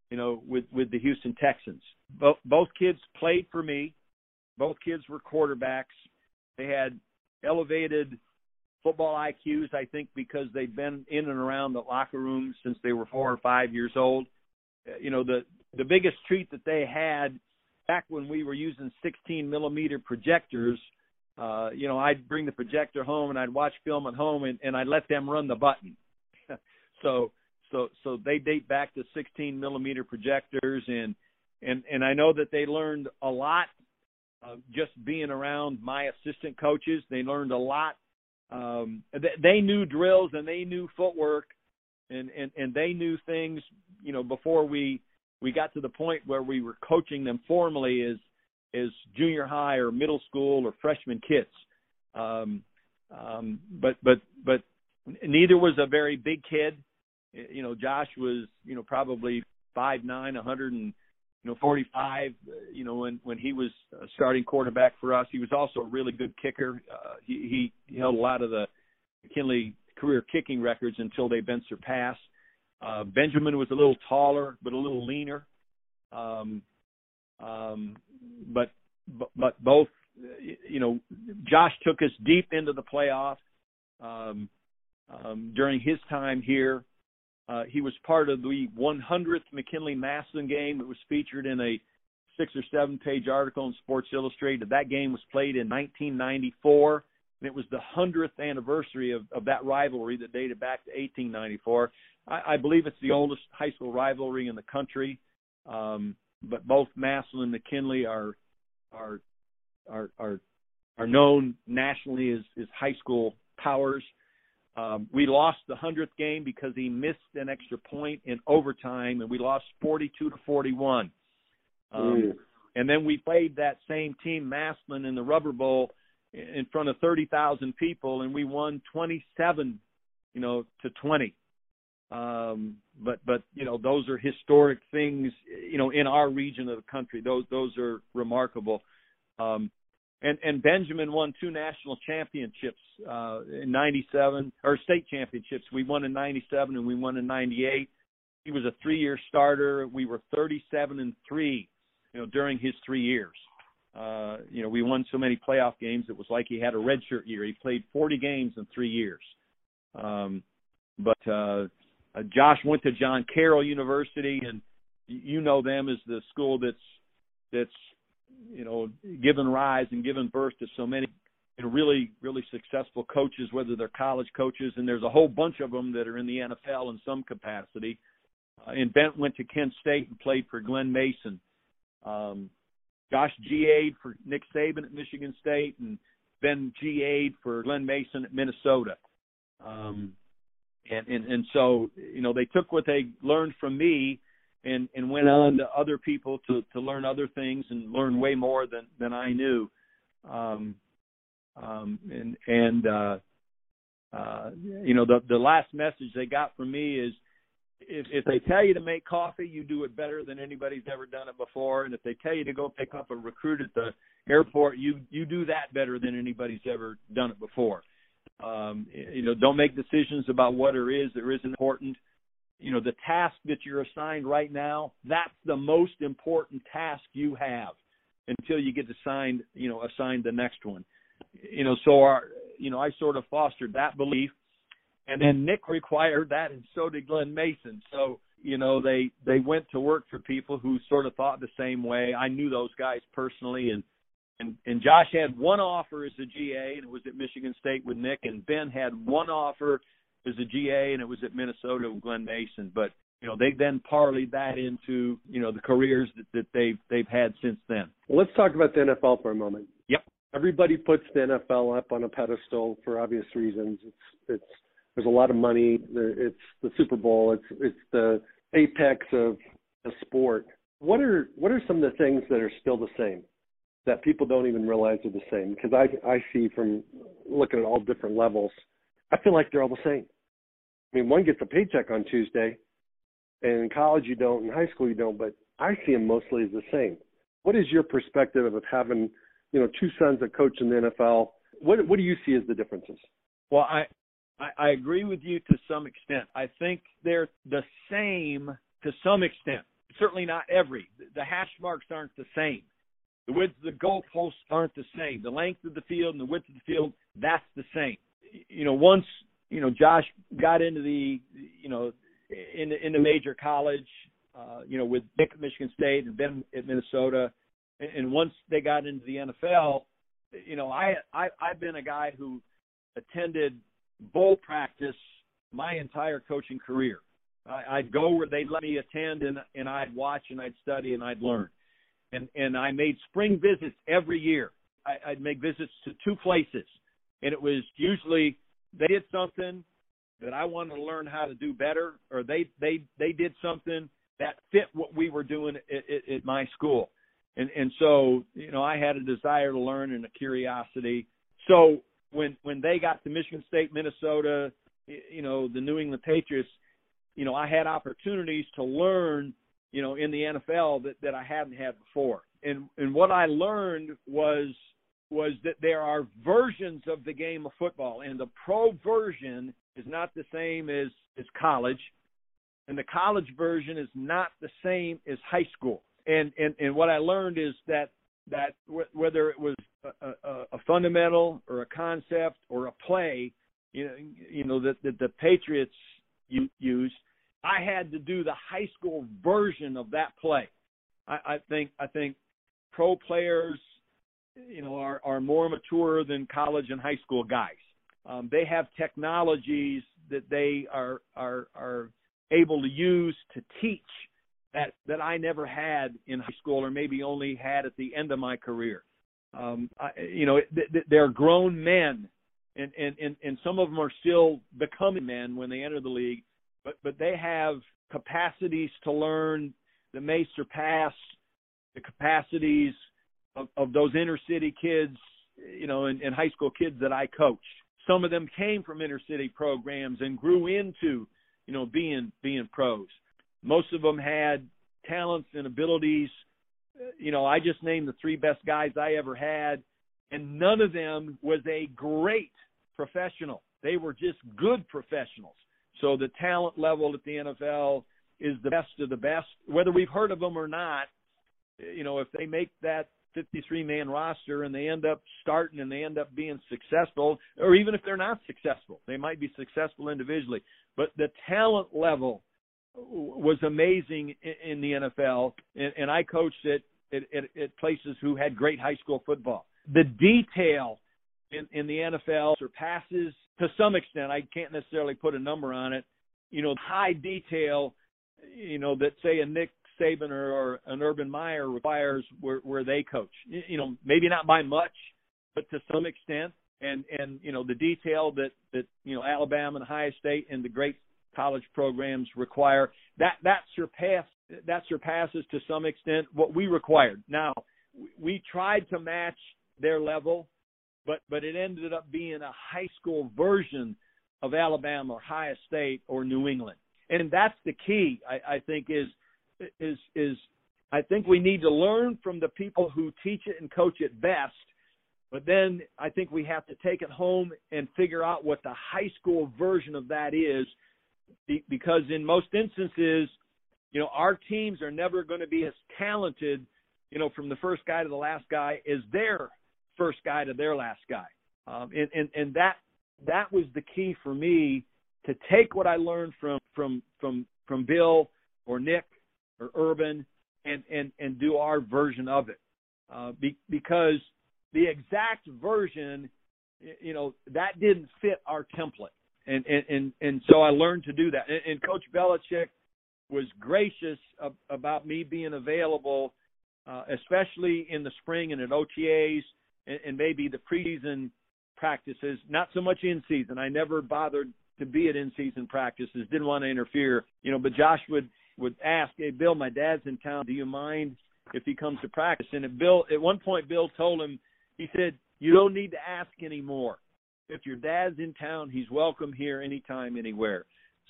you know, with with the Houston Texans. Both both kids played for me. Both kids were quarterbacks. They had elevated football IQs, I think, because they've been in and around the locker room since they were four or five years old. Uh, you know, the the biggest treat that they had back when we were using 16 millimeter projectors. Uh, you know, I'd bring the projector home and I'd watch film at home and, and I'd let them run the button. so, so, so they date back to 16 millimeter projectors and, and, and I know that they learned a lot just being around my assistant coaches. They learned a lot. Um, they, they knew drills and they knew footwork, and, and and they knew things. You know, before we we got to the point where we were coaching them formally as as junior high or middle school or freshman kids. Um, um, but but but neither was a very big kid. You know, Josh was you know probably five nine, a hundred and you know, 45, you know, when when he was starting quarterback for us, he was also a really good kicker. Uh, he, he held a lot of the McKinley career kicking records until they've been surpassed. Uh, Benjamin was a little taller, but a little leaner. Um, um, but, but but both, you know, Josh took us deep into the playoffs um, um, during his time here. Uh, he was part of the 100th McKinley Massillon game. It was featured in a six or seven page article in Sports Illustrated. That game was played in 1994, and it was the 100th anniversary of, of that rivalry that dated back to 1894. I, I believe it's the oldest high school rivalry in the country. Um, but both Massillon and McKinley are are are are are known nationally as, as high school powers. Um, we lost the hundredth game because he missed an extra point in overtime, and we lost 42 to 41. Um, mm. And then we played that same team, Massillon, in the Rubber Bowl in front of 30,000 people, and we won 27, you know, to 20. Um, but but you know those are historic things, you know, in our region of the country. Those those are remarkable. Um, and and Benjamin won two national championships uh, in '97 or state championships. We won in '97 and we won in '98. He was a three-year starter. We were 37 and three, you know, during his three years. Uh, you know, we won so many playoff games. It was like he had a redshirt year. He played 40 games in three years. Um, but uh, uh, Josh went to John Carroll University, and you know them as the school that's that's you know, given rise and given birth to so many really, really successful coaches, whether they're college coaches, and there's a whole bunch of them that are in the NFL in some capacity. Uh, and Ben went to Kent State and played for Glen Mason. Um, Josh GA'd for Nick Saban at Michigan State, and Ben GA'd for Glen Mason at Minnesota. Um, and, and and so you know they took what they learned from me and and went on to other people to to learn other things and learn way more than than I knew. Um, um, and and uh, uh, you know the the last message they got from me is if, if they tell you to make coffee, you do it better than anybody's ever done it before. And if they tell you to go pick up a recruit at the airport, you you do that better than anybody's ever done it before. Um, you know, don't make decisions about what there is or isn't important. You know, the task that you're assigned right now, that's the most important task you have until you get assigned, you know, assigned the next one. You know, so our, you know, I sort of fostered that belief and then Nick required that, and so did Glen Mason. So you know they they went to work for people who sort of thought the same way. I knew those guys personally, and and and Josh had one offer as a GA, and it was at Michigan State with Nick, and Ben had one offer as a GA, and it was at Minnesota with Glen Mason. But you know they then parlayed that into you know the careers that, that they've they've had since then. Well, let's talk about the NFL for a moment. Yep. Everybody puts the NFL up on a pedestal for obvious reasons. It's it's there's a lot of money. It's the Super Bowl. It's it's the apex of the sport. What are what are some of the things that are still the same that people don't even realize are the same? Because I I see from looking at all different levels, I feel like they're all the same. I mean, one gets a paycheck on Tuesday, and in college you don't, in high school you don't, but I see them mostly as the same. What is your perspective of having, you know, two sons that coach in the NFL? What what do you see as the differences? Well, I I, I agree with you to some extent. I think they're the same to some extent. Certainly not every. The hash marks aren't the same. The width of the goalposts aren't the same. The length of the field and the width of the field, that's the same. You know, once, you know, Josh got into the, you know, in in the major college, uh, you know, with Nick at Michigan State and Ben at Minnesota, and once they got into the NFL, you know, I, I I've been a guy who attended bowl practice my entire coaching career. I, I'd go where they'd let me attend, and and I'd watch and I'd study and I'd learn. And and I made spring visits every year. I, I'd make visits to two places, and it was usually they did something that I wanted to learn how to do better, or they they they did something that fit what we were doing at, at, at my school. And and so you know I had a desire to learn and a curiosity. So when when they got to Michigan State, Minnesota, you know, the New England Patriots, you know, I had opportunities to learn, you know, in the NFL that that I hadn't had before. And and what I learned was was that there are versions of the game of football and the pro version is not the same as as college and the college version is not the same as high school. And and and what I learned is that that w- whether it was a, a, a fundamental or a concept or a play, you know, you know that, that the Patriots used, I had to do the high school version of that play. I, I think I think pro players, you know, are are more mature than college and high school guys. Um, they have technologies that they are are are able to use to teach that that I never had in high school, or maybe only had at the end of my career. Um, I, you know, th- they're grown men, and, and and and some of them are still becoming men when they enter the league, but but they have capacities to learn that may surpass the capacities of, of those inner city kids, you know, and, and high school kids that I coached. Some of them came from inner city programs and grew into, you know, being being pros. Most of them had talents and abilities. You know, I just named the three best guys I ever had, and none of them was a great professional. They were just good professionals. So the talent level at the NFL is the best of the best. Whether we've heard of them or not, you know, if they make that 53 man roster and they end up starting and they end up being successful, or even if they're not successful, they might be successful individually. But the talent level was amazing in, the NFL, and, I coached it at places who had great high school football. The detail in, in the NFL surpasses, to some extent, I can't necessarily put a number on it, you know, high detail, you know, that say a Nick Saban or, or an Urban Meyer requires where, where they coach. You know, maybe not by much, but to some extent. And and you know the detail that that you know Alabama and Ohio State and the great college programs require. That that surpass that surpasses to some extent what we required. Now, we tried to match their level, but but it ended up being a high school version of Alabama or Ohio State or New England. and that's the key. I, I think is is is I think we need to learn from the people who teach it and coach it best. But then I think we have to take it home and figure out what the high school version of that is, because in most instances, you know, our teams are never going to be as talented, you know, from the first guy to the last guy as their first guy to their last guy. Um, and, and and that that was the key for me to take what I learned from from from from Bill or Nick or Urban and and and do our version of it. Uh, be, because the exact version you know that didn't fit our template. And and and, and so I learned to do that. And, and Coach Belichick was gracious of, about me being available uh, especially in the spring and at OTAs and, and maybe the preseason practices not so much in season. I never bothered to be at in season practices didn't want to interfere you know but Josh would would ask, "Hey, Bill, my dad's in town. Do you mind if he comes to practice?" And Bill, at one point, Bill told him, he said, "You don't need to ask anymore. If your dad's in town, he's welcome here anytime, anywhere."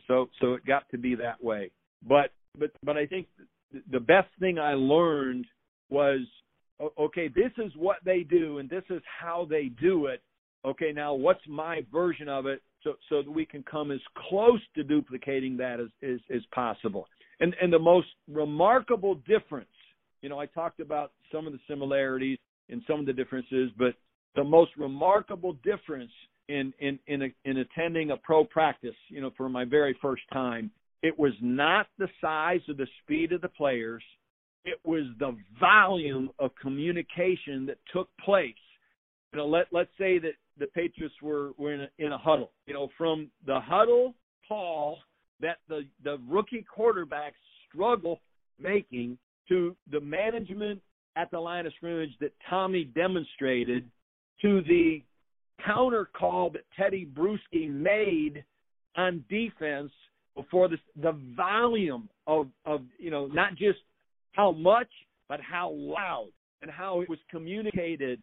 So, so it got to be that way. But, but, but I think the best thing I learned was, okay, this is what they do, and this is how they do it. Okay, now what's my version of it? So, so that we can come as close to duplicating that as, as, as possible and and the most remarkable difference you know i talked about some of the similarities and some of the differences but the most remarkable difference in in in, a, in attending a pro practice you know for my very first time it was not the size or the speed of the players. It was the volume of communication that took place. You know let let's say that the patriots were were in a, in a huddle you know from the huddle call that the the rookie quarterbacks struggle making to the management at the line of scrimmage that Tommy demonstrated to the counter call that Tedy Bruschi made on defense before this the volume of of you know not just how much but how loud and how it was communicated.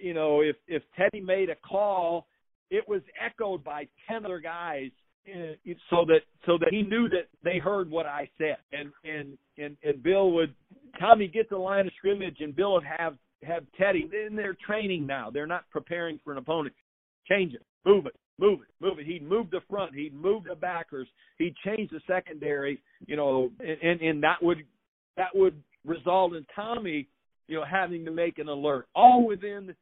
You know if if Tedy made a call it was echoed by 10 other guys Uh, so that so that he knew that they heard what I said. And and and and Bill would Tommy get the line of scrimmage, and Bill would have have Tedy in their training now. They're not preparing for an opponent. Change it, move it, move it, move it. He'd move the front, he'd move the backers, he'd change the secondary. You know, and and that would that would result in Tommy, you know, having to make an alert all within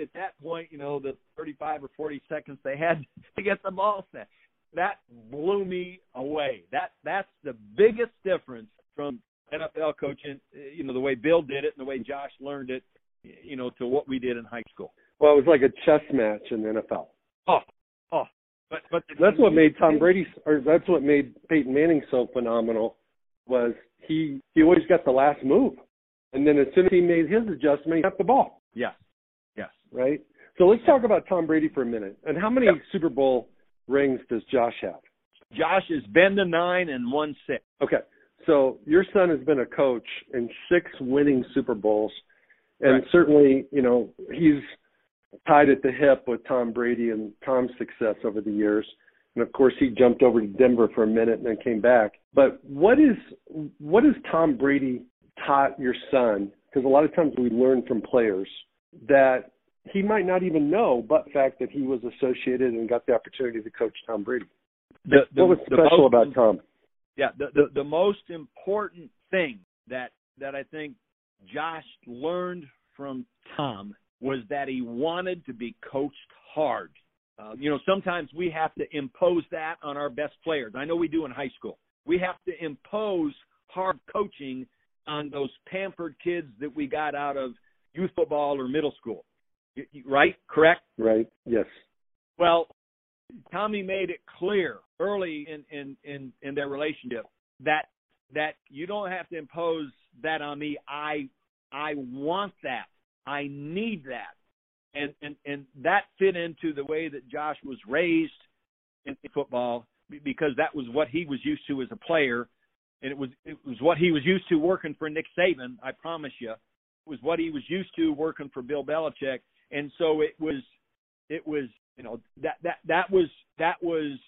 at that point, you know, the 35 or 40 seconds they had to get the ball set that blew me away. That that's the biggest difference from NFL coaching, you know, the way Bill did it and the way Josh learned it, you know, to what we did in high school. Well, it was like a chess match in the NFL. Oh, oh, but but that's what made Tom Brady, or that's what made Peyton Manning so phenomenal, was he he always got the last move, and then as soon as he made his adjustment, he got the ball. Yes, yes, right. So let's talk about Tom Brady for a minute. And how many. Super Bowl rings does Josh have? Josh has been to nine and won six. Okay. So your son has been a coach in six winning Super Bowls. And right. certainly, you know, he's tied at the hip with Tom Brady and Tom's success over the years. And of course, he jumped over to Denver for a minute and then came back. But what is what has Tom Brady taught your son? Because a lot of times we learn from players that he might not even know, but fact that he was associated and got the opportunity to coach Tom Brady. The, the, what was special most, about Tom? Yeah, the, the the most important thing that that I think Josh learned from Tom was that he wanted to be coached hard. Uh, you know, sometimes we have to impose that on our best players. I know we do in high school. We have to impose hard coaching on those pampered kids that we got out of youth football or middle school right? Correct? Right. Yes. Well, Tommy made it clear early in in in, in their relationship that that you don't have to impose that on me. I I want that. I need that. And and and that fit into the way that Josh was raised in football because that was what he was used to as a player and it was it was what he was used to working for Nick Saban, I promise you. It was what he was used to working for Bill Belichick and so it was it was you know that that that was that was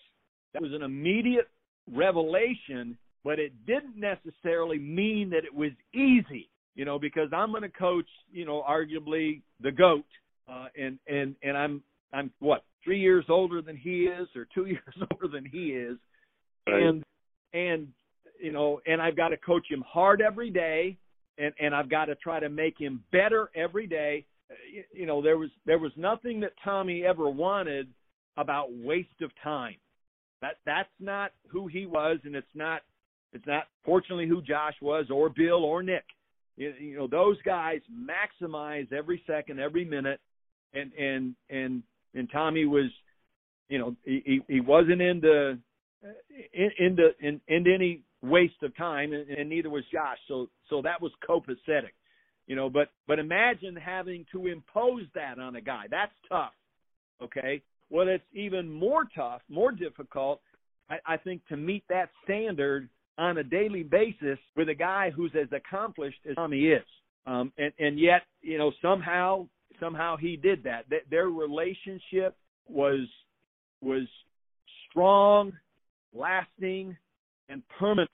that was an immediate revelation, but it didn't necessarily mean that it was easy. You know, because I'm going to coach, you know, arguably the goat, uh, and and and I'm I'm what three years older than he is, or two years older than he is, right. and and you know, and I've got to coach him hard every day, and and I've got to try to make him better every day. You, know, there was there was nothing that Tommy ever wanted about waste of time. That that's not who he was, and it's not it's not fortunately who Josh was or Bill or Nick. You, you know, those guys maximize every second, every minute, and and and and Tommy was, you know, he he wasn't into into in, into any waste of time, and, and neither was Josh. So so that was copacetic, you know. But but imagine having to impose that on a guy. That's tough. Okay. Well, it's even more tough, more difficult, I, I think, to meet that standard on a daily basis with a guy who's as accomplished as Tommy is. Um, and, and yet, you know, somehow, somehow he did that. Their relationship was was strong, lasting, and permanent.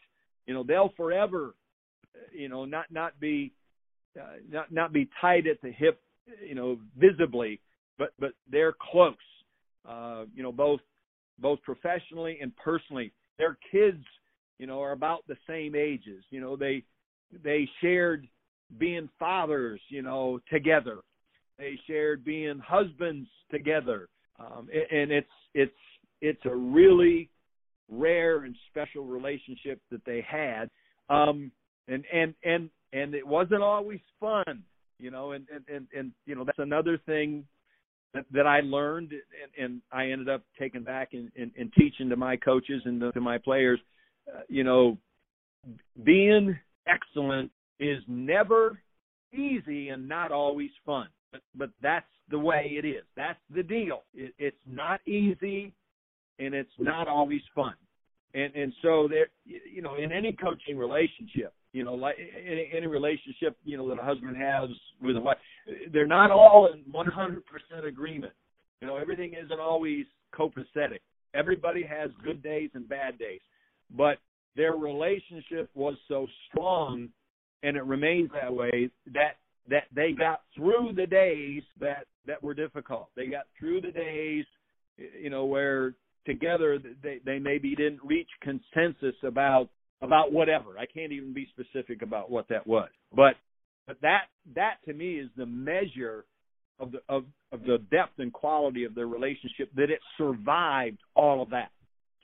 You know, they'll forever, you know, not not be uh, not not be tied at the hip, you know, visibly, but but they're close. Uh, you know, both both professionally and personally. Their kids, you know, are about the same ages. You know, they they shared being fathers, you know, together. They shared being husbands together, um, and it's it's it's a really rare and special relationship that they had. Um, and and and and it wasn't always fun, you know. And and and, and you know that's another thing that, that I learned, and, and I ended up taking back and, and, and teaching to my coaches and to my players. Uh, you know, being excellent is never easy and not always fun, but but that's the way it is. That's the deal. It, it's not easy, and it's not always fun. And and so there, you know, in any coaching relationship, you know, like any, any relationship, you know, that a husband has with a wife, they're not all in 100% agreement. You know, everything isn't always copacetic. Everybody has good days and bad days, but their relationship was so strong, and it remains that way that that they got through the days that that were difficult. They got through the days, you know, where together they they maybe didn't reach consensus about about whatever. I can't even be specific about what that was. But but that that to me is the measure of the of, of the depth and quality of their relationship that it survived all of that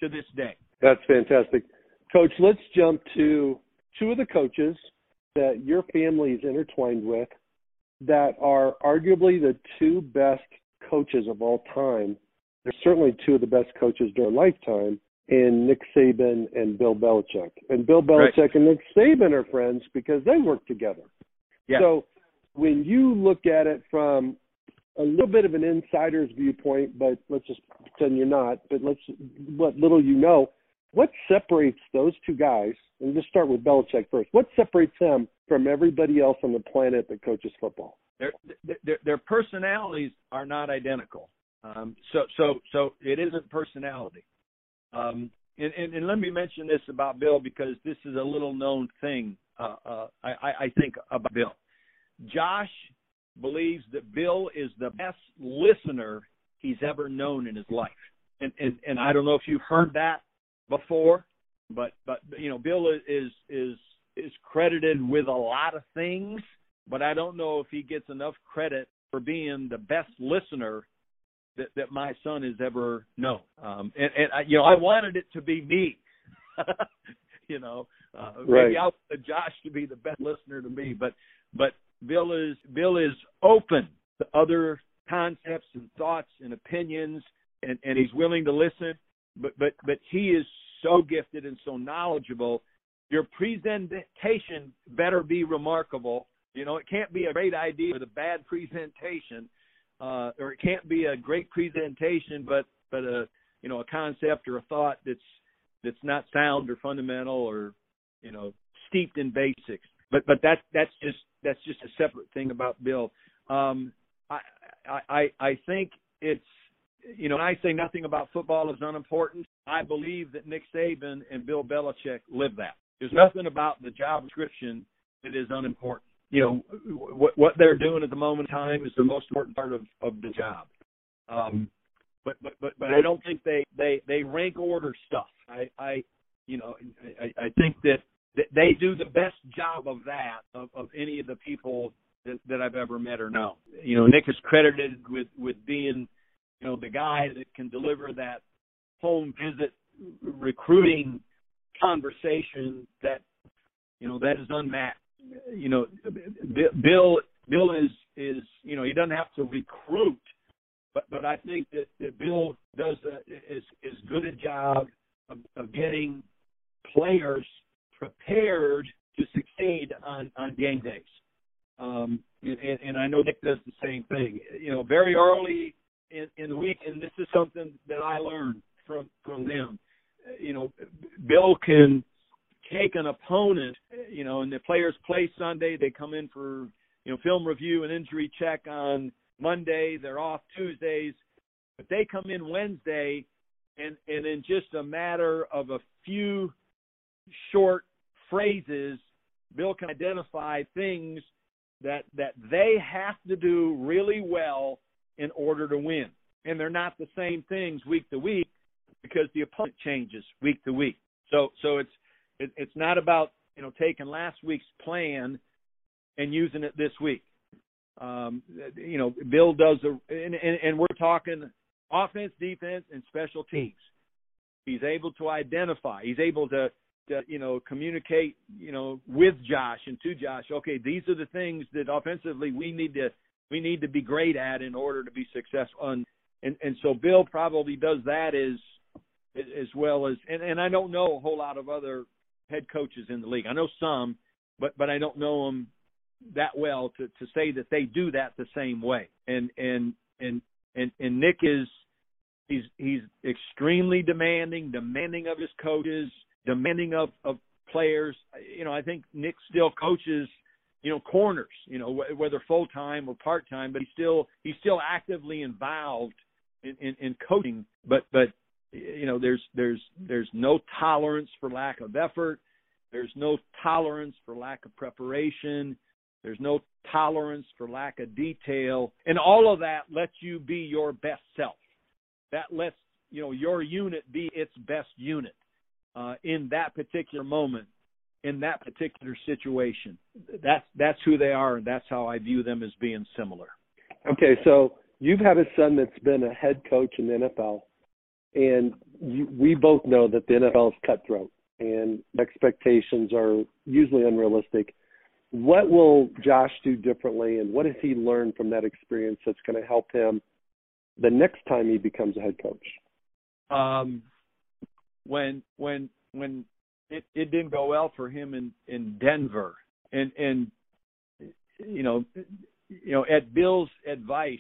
to this day. That's fantastic. Coach, let's jump to two of the coaches that your family is intertwined with that are arguably the two best coaches of all time. They're certainly two of the best coaches during lifetime in Nick Saban and Bill Belichick. And Bill Belichick right. and Nick Saban are friends because they work together. Yeah. So when you look at it from a little bit of an insider's viewpoint, but let's just pretend you're not, but let's what little you know, what separates those two guys, and just start with Belichick first, what separates him from everybody else on the planet that coaches football? Their their, their personalities are not identical. Um, so so so it isn't personality. Um, and, and, and, let me mention this about Bill because this is a little known thing. Uh, uh, I, I think about Bill. Josh believes that Bill is the best listener he's ever known in his life, and and, and I don't know if you've heard that before, but but you know Bill is is is credited with a lot of things, but I don't know if he gets enough credit for being the best listener that, that my son has ever known. Um, and, and I, you know, I wanted it to be me. you know, uh, right. maybe I wanted Josh to be the best listener to me, but but Bill is Bill is open to other concepts and thoughts and opinions, and and he's willing to listen. But but but he is so gifted and so knowledgeable. Your presentation better be remarkable. You know, it can't be a great idea with a bad presentation uh, or it can't be a great presentation, but but a you know a concept or a thought that's that's not sound or fundamental or you know steeped in basics. But but that's that's just that's just a separate thing about Bill. Um, I I I think it's you know, when I say nothing about football is unimportant, I believe that Nick Saban and Bill Belichick live that. There's nothing about the job description that is unimportant. You know, what what they're doing at the moment in time is the most important part of of the job. Um, but but but but I don't think they they they rank order stuff. I I you know I I think that they do the best job of that of, of any of the people that, that I've ever met or known. You know, Nick is credited with with being you know the guy that can deliver that home visit recruiting conversation that you know that is unmatched. You know, Bill Bill is is you know he doesn't have to recruit, but but I think that, that Bill does a, is is good a job of, of getting players prepared to succeed on on game days. Um, and, and I know Nick does the same thing. You know, very early in, in the week, and this is something that I learned from from them. You know, Bill can take an opponent. You know, and the players play Sunday. They come in for you know film review and injury check on Monday. They're off Tuesdays, but they come in Wednesday, and and in just a matter of a few short phrases, Bill can identify things that that they have to do really well in order to win. And they're not the same things week to week because the opponent changes week to week. So so it's it, it's not about you know taking last week's plan and using it this week. Um, you know, Bill does a and, and, and we're talking offense, defense, and special teams. He's able to identify. He's able to to you know communicate you know with Josh and to Josh. Okay, these are the things that offensively we need to we need to be great at in order to be successful. And and, and so Bill probably does that as as well as and, and I don't know a whole lot of other head coaches in the league. I know some, but but I don't know them that well to to say that they do that the same way. And and and and and Nick is he's he's extremely demanding, demanding of his coaches, demanding of of players. You know, I think Nick still coaches you know corners you know whether full time or part time but he's still he's still actively involved in, in in coaching but but you know there's there's there's no tolerance for lack of effort. There's no tolerance for lack of preparation. There's no tolerance for lack of detail. And all of that lets you be your best self. That lets you know your unit be its best unit uh, in that particular moment in that particular situation. That's that's who they are, and that's how I view them as being similar. Okay, so you've had a son that's been a head coach in the NFL, and you, we both know that the NFL is cutthroat, and expectations are usually unrealistic. What will Josh do differently, and what has he learned from that experience that's going to help him the next time he becomes a head coach? Um, when when when it it didn't go well for him in in Denver, and and you know you know at Bill's advice,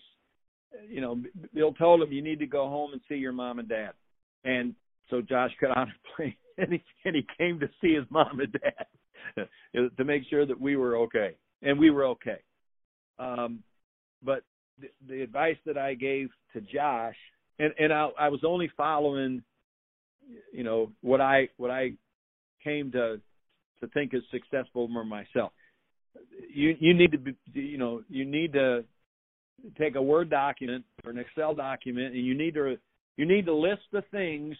you know Bill told him you need to go home and see your mom and dad, and so Josh got on a plane and he and he came to see his mom and dad to make sure that we were okay, and we were okay. Um, but the, the advice that I gave to Josh, and and I, I was only following, you know, what I what I came to to think is successful for myself. You you need to be you know you need to take a Word document or an Excel document and you need to you need to list the things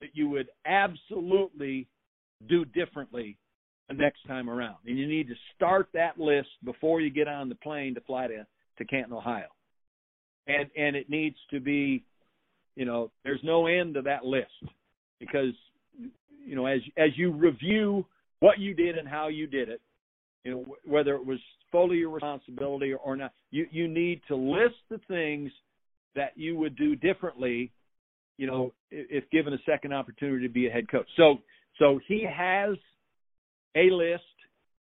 that you would absolutely do differently the next time around. And you need to start that list before you get on the plane to fly to, to Canton, Ohio. And and it needs to be, you know, there's no end to that list because you know, as as you review what you did and how you did it, you know, whether it was fully your responsibility or not, you you need to list the things that you would do differently, you know, if, if given a second opportunity to be a head coach. So so he has a list,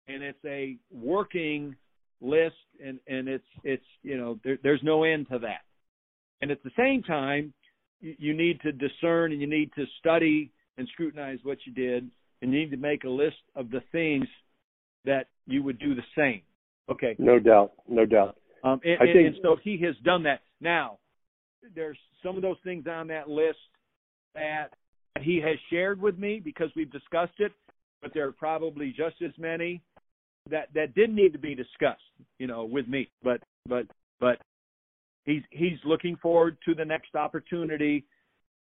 and it's a working list, and and it's it's you know there, there's no end to that. And at the same time, you, you need to discern and you need to study and scrutinize what you did, and you need to make a list of the things that you would do the same. Okay. No doubt. No doubt. Um, and, I think... and so he has done that. Now, there's some of those things on that list that he has shared with me because we've discussed it, but there are probably just as many that that didn't need to be discussed, you know, with me. But but but he's he's looking forward to the next opportunity,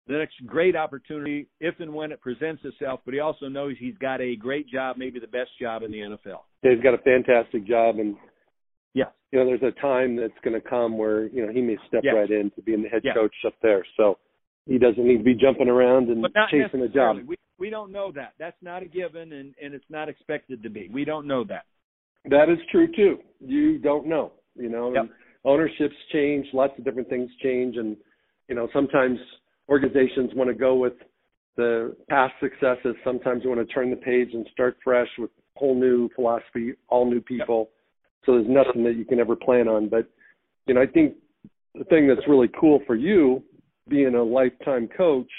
the next great opportunity if and when it presents itself. But he also knows he's got a great job, maybe the best job in the NFL. He's got a fantastic job, and yeah, you know, there's a time that's going to come where you know he may step yes. right in to being the head yes. coach up there. So he doesn't need to be jumping around and chasing a job. We we don't know that. That's not a given, and and it's not expected to be. We don't know that. That is true too. You don't know. You know, yep. ownerships change, lots of different things change, and you know sometimes organizations want to go with the past successes. Sometimes you want to turn the page and start fresh with whole new philosophy, all new people. So there's nothing that you can ever plan on. But you know, I think the thing that's really cool for you being a lifetime coach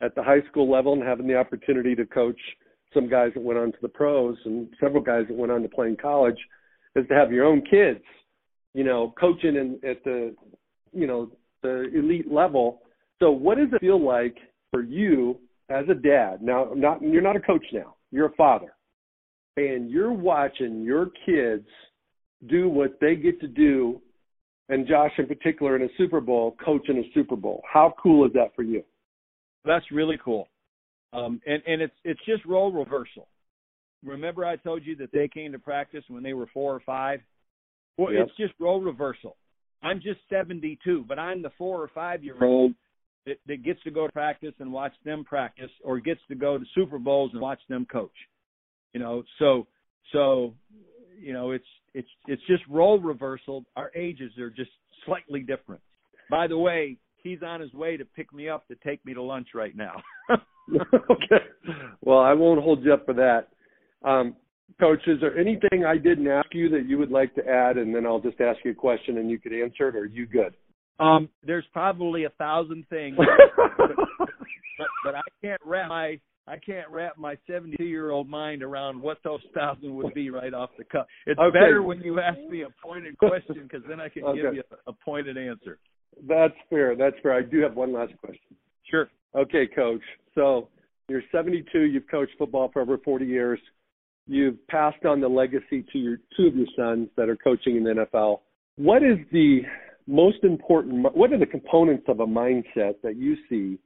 at the high school level and having the opportunity to coach some guys that went on to the pros and several guys that went on to play in college is to have your own kids, you know, coaching in, at the, you know, the elite level. So what does it feel like for you as a dad? Now, not you're not a coach now. You're a father, and you're watching your kids do what they get to do, and Josh in particular in a Super Bowl, coaching a Super Bowl. How cool is that for you? That's really cool. Um, and and it's it's just role reversal. Remember, I told you that they came to practice when they were four or five. Well, yep. it's just role reversal. I'm just 72, but I'm the four or five year old that, that gets to go to practice and watch them practice, or gets to go to Super Bowls and watch them coach. You know, so so you know it's it's it's just role reversal. Our ages are just slightly different. By the way, he's on his way to pick me up to take me to lunch right now. okay. Well, I won't hold you up for that. Um, Coach, is there anything I didn't ask you that you would like to add, and then I'll just ask you a question and you could answer it, or are you good? Um, there's probably a thousand things, but, but, but I can't wrap my I can't wrap my 72 year old mind around what those thousand would be right off the cuff. It's okay. better when you ask me a pointed question because then I can okay. give you a, a pointed answer. That's fair. That's fair. I do have one last question. Sure. Okay, Coach. So you're 72. You've coached football for over 40 years. You've passed on the legacy to your two of your sons that are coaching in the NFL. What is the most important? What are the components of a mindset that you see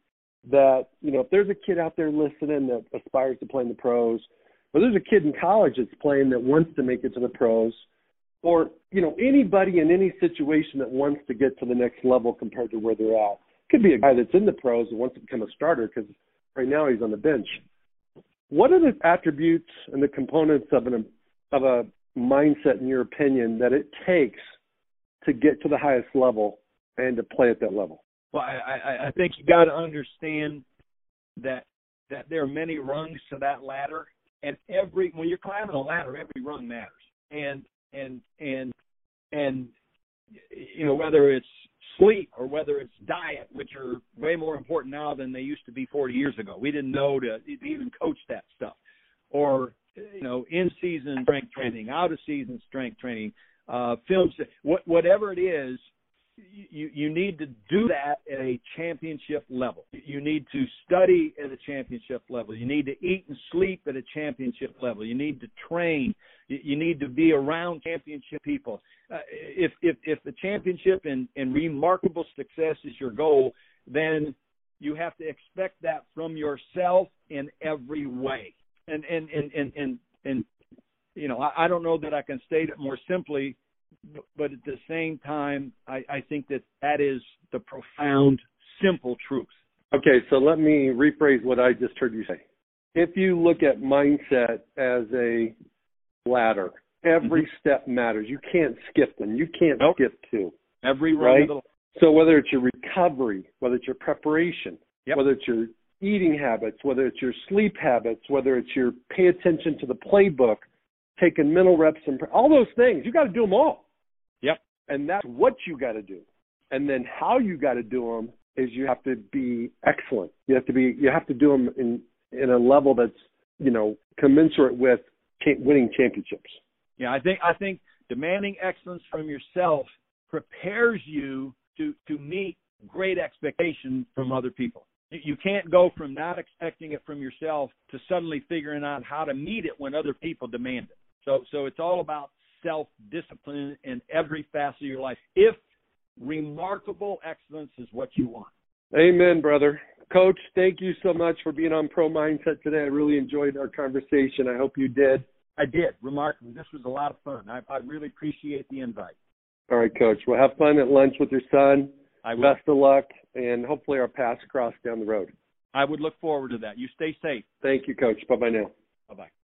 that you know if there's a kid out there listening that aspires to play in the pros, or there's a kid in college that's playing that wants to make it to the pros, or you know anybody in any situation that wants to get to the next level compared to where they're at. Could be a guy that's in the pros and wants to become a starter because right now he's on the bench. What are the attributes and the components of an of a mindset, in your opinion, that it takes to get to the highest level and to play at that level? Well, I, I, I think you got to understand that that there are many rungs to that ladder, and every when you're climbing a ladder, every rung matters. And and and and you know whether it's sleep or whether it's diet, which are way more important now than they used to be 40 years ago. We didn't know to, even coach that stuff, or you know, in season strength training, out of season strength training, uh, film, what, whatever it is, you you need to do that at a championship level. You need to study at a championship level. You need to eat and sleep at a championship level. You need to train. You need to be around championship people. Uh, if if if the championship and and remarkable success is your goal, then you have to expect that from yourself in every way. And and and and and, and you know, I, I don't know that I can state it more simply but at the same time, I, I think that that is the profound, simple truth. Okay, so let me rephrase what I just heard you say. If you look at mindset as a ladder, every mm-hmm. step matters. You can't skip them. You can't nope. skip two. Every right. The... So whether it's your recovery, whether it's your preparation, yep. whether it's your eating habits, whether it's your sleep habits, whether it's your pay attention to the playbook, taking mental reps and all those things, you got to do them all. Yep. And that's what you got to do. And then how you got to do them is you have to be excellent. You have to be you have to do them in in a level that's you know commensurate with winning championships. Yeah, I think I think demanding excellence from yourself prepares you to to meet great expectation from other people. You can't go from not expecting it from yourself to suddenly figuring out how to meet it when other people demand it. So so it's all about self discipline in every facet of your life. If remarkable excellence is what you want. Amen, brother. Coach, thank you so much for being on Pro Mindset today. I really enjoyed our conversation. I hope you did. I did. Remarkable. This was a lot of fun. I, I really appreciate the invite. All right, Coach. Well, have fun at lunch with your son. I will. Best of luck, and hopefully our paths cross down the road. I would look forward to that. You stay safe. Thank you, Coach. Bye bye now. Bye bye.